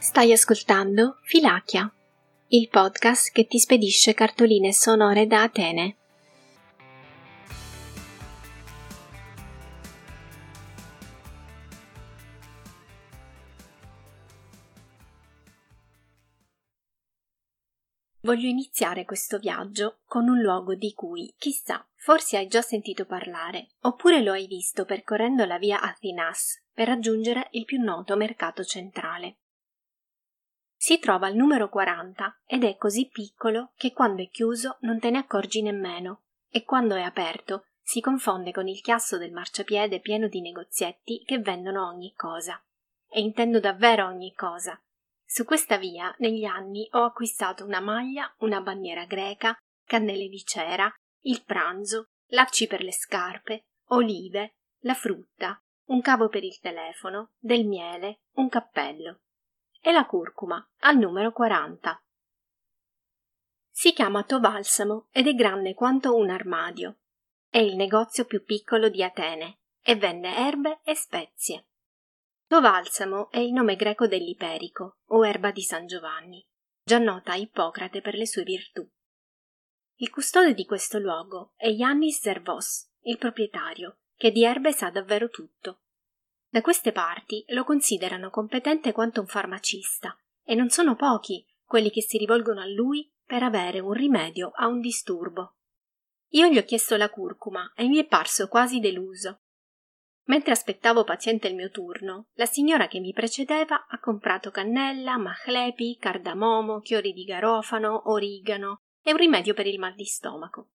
Stai ascoltando Filachia, il podcast che ti spedisce cartoline sonore da Atene. Voglio iniziare questo viaggio con un luogo di cui, chissà, forse hai già sentito parlare, oppure lo hai visto percorrendo la via Athinas per raggiungere il più noto mercato centrale. Si trova al numero 40 ed è così piccolo che quando è chiuso non te ne accorgi nemmeno e quando è aperto si confonde con il chiasso del marciapiede pieno di negozietti che vendono ogni cosa. E intendo davvero ogni cosa. Su questa via, negli anni, ho acquistato una maglia, una bandiera greca, cannelle di cera, il pranzo, lacci per le scarpe, olive, la frutta, un cavo per il telefono, del miele, un cappello e la curcuma al numero 40. Si chiama Tobalsamo ed è grande quanto un armadio. È il negozio più piccolo di Atene e vende erbe e spezie. Tobalsamo è il nome greco dell'iperico o erba di San Giovanni, già nota a Ippocrate per le sue virtù. Il custode di questo luogo è Yannis Zervos, il proprietario, che di erbe sa davvero tutto da queste parti lo considerano competente quanto un farmacista e non sono pochi quelli che si rivolgono a lui per avere un rimedio a un disturbo. Io gli ho chiesto la curcuma e mi è parso quasi deluso. Mentre aspettavo paziente il mio turno, la signora che mi precedeva ha comprato cannella, mahlepi, cardamomo, chiori di garofano, origano e un rimedio per il mal di stomaco.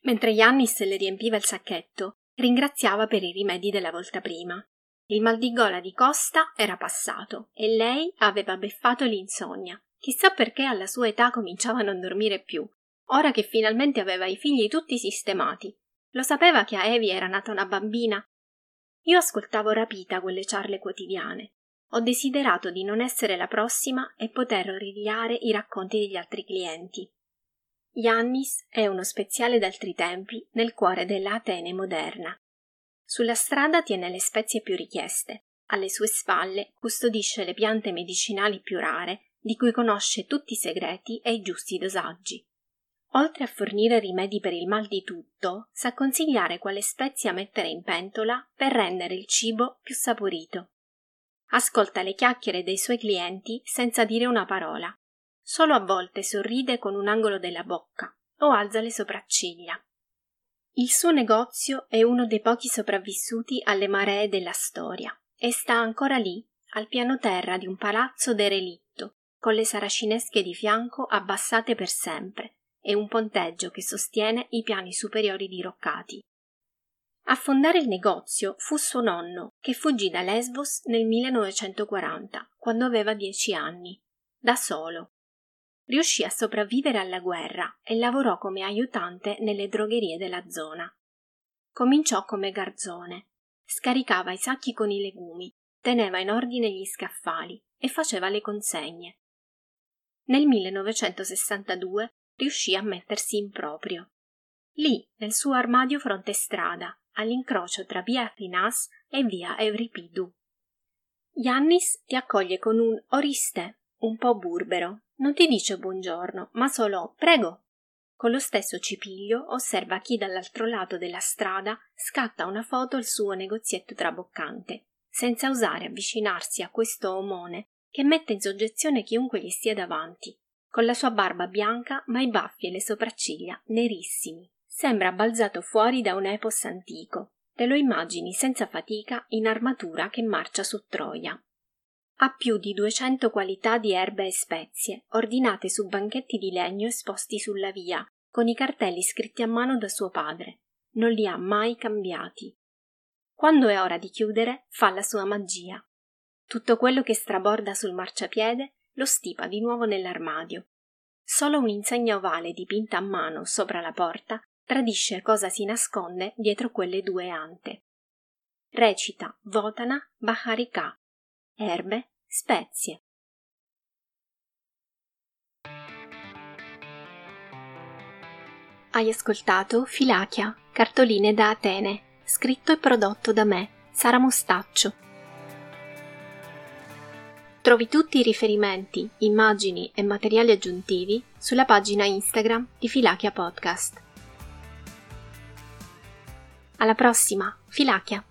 Mentre Yannis le riempiva il sacchetto, ringraziava per i rimedi della volta prima. Il mal di gola di Costa era passato e lei aveva beffato l'insonnia. Chissà perché alla sua età cominciava a non dormire più, ora che finalmente aveva i figli tutti sistemati. Lo sapeva che a Evi era nata una bambina? Io ascoltavo rapita quelle ciarle quotidiane. Ho desiderato di non essere la prossima e poter origliare i racconti degli altri clienti. Yannis è uno speziale d'altri tempi nel cuore della Atene moderna. Sulla strada tiene le spezie più richieste, alle sue spalle custodisce le piante medicinali più rare, di cui conosce tutti i segreti e i giusti dosaggi. Oltre a fornire rimedi per il mal di tutto, sa consigliare quale spezia mettere in pentola per rendere il cibo più saporito. Ascolta le chiacchiere dei suoi clienti senza dire una parola. Solo a volte sorride con un angolo della bocca o alza le sopracciglia. Il suo negozio è uno dei pochi sopravvissuti alle maree della storia e sta ancora lì, al piano terra di un palazzo derelitto, con le saracinesche di fianco abbassate per sempre e un ponteggio che sostiene i piani superiori diroccati. A fondare il negozio fu suo nonno, che fuggì da Lesbos nel 1940, quando aveva dieci anni, da solo, riuscì a sopravvivere alla guerra e lavorò come aiutante nelle drogherie della zona. Cominciò come garzone, scaricava i sacchi con i legumi, teneva in ordine gli scaffali e faceva le consegne. Nel 1962 riuscì a mettersi in proprio. Lì, nel suo armadio fronte strada, all'incrocio tra via Finas e via Euripidu. Yannis ti accoglie con un Oriste, un po' burbero, non ti dice buongiorno, ma solo prego. Con lo stesso cipiglio osserva chi dall'altro lato della strada scatta una foto al suo negozietto traboccante, senza osare avvicinarsi a questo omone che mette in soggezione chiunque gli stia davanti, con la sua barba bianca ma i baffi e le sopracciglia nerissimi. Sembra balzato fuori da un epos antico. Te lo immagini senza fatica in armatura che marcia su Troia. Ha più di duecento qualità di erbe e spezie, ordinate su banchetti di legno esposti sulla via, con i cartelli scritti a mano da suo padre. Non li ha mai cambiati. Quando è ora di chiudere, fa la sua magia. Tutto quello che straborda sul marciapiede lo stipa di nuovo nell'armadio. Solo un'insegna ovale dipinta a mano sopra la porta tradisce cosa si nasconde dietro quelle due ante. Recita Votana Baharika, erbe, spezie. Hai ascoltato Filachia, cartoline da Atene, scritto e prodotto da me, Sara Mostaccio. Trovi tutti i riferimenti, immagini e materiali aggiuntivi sulla pagina Instagram di Filachia Podcast. Alla prossima, Filachia!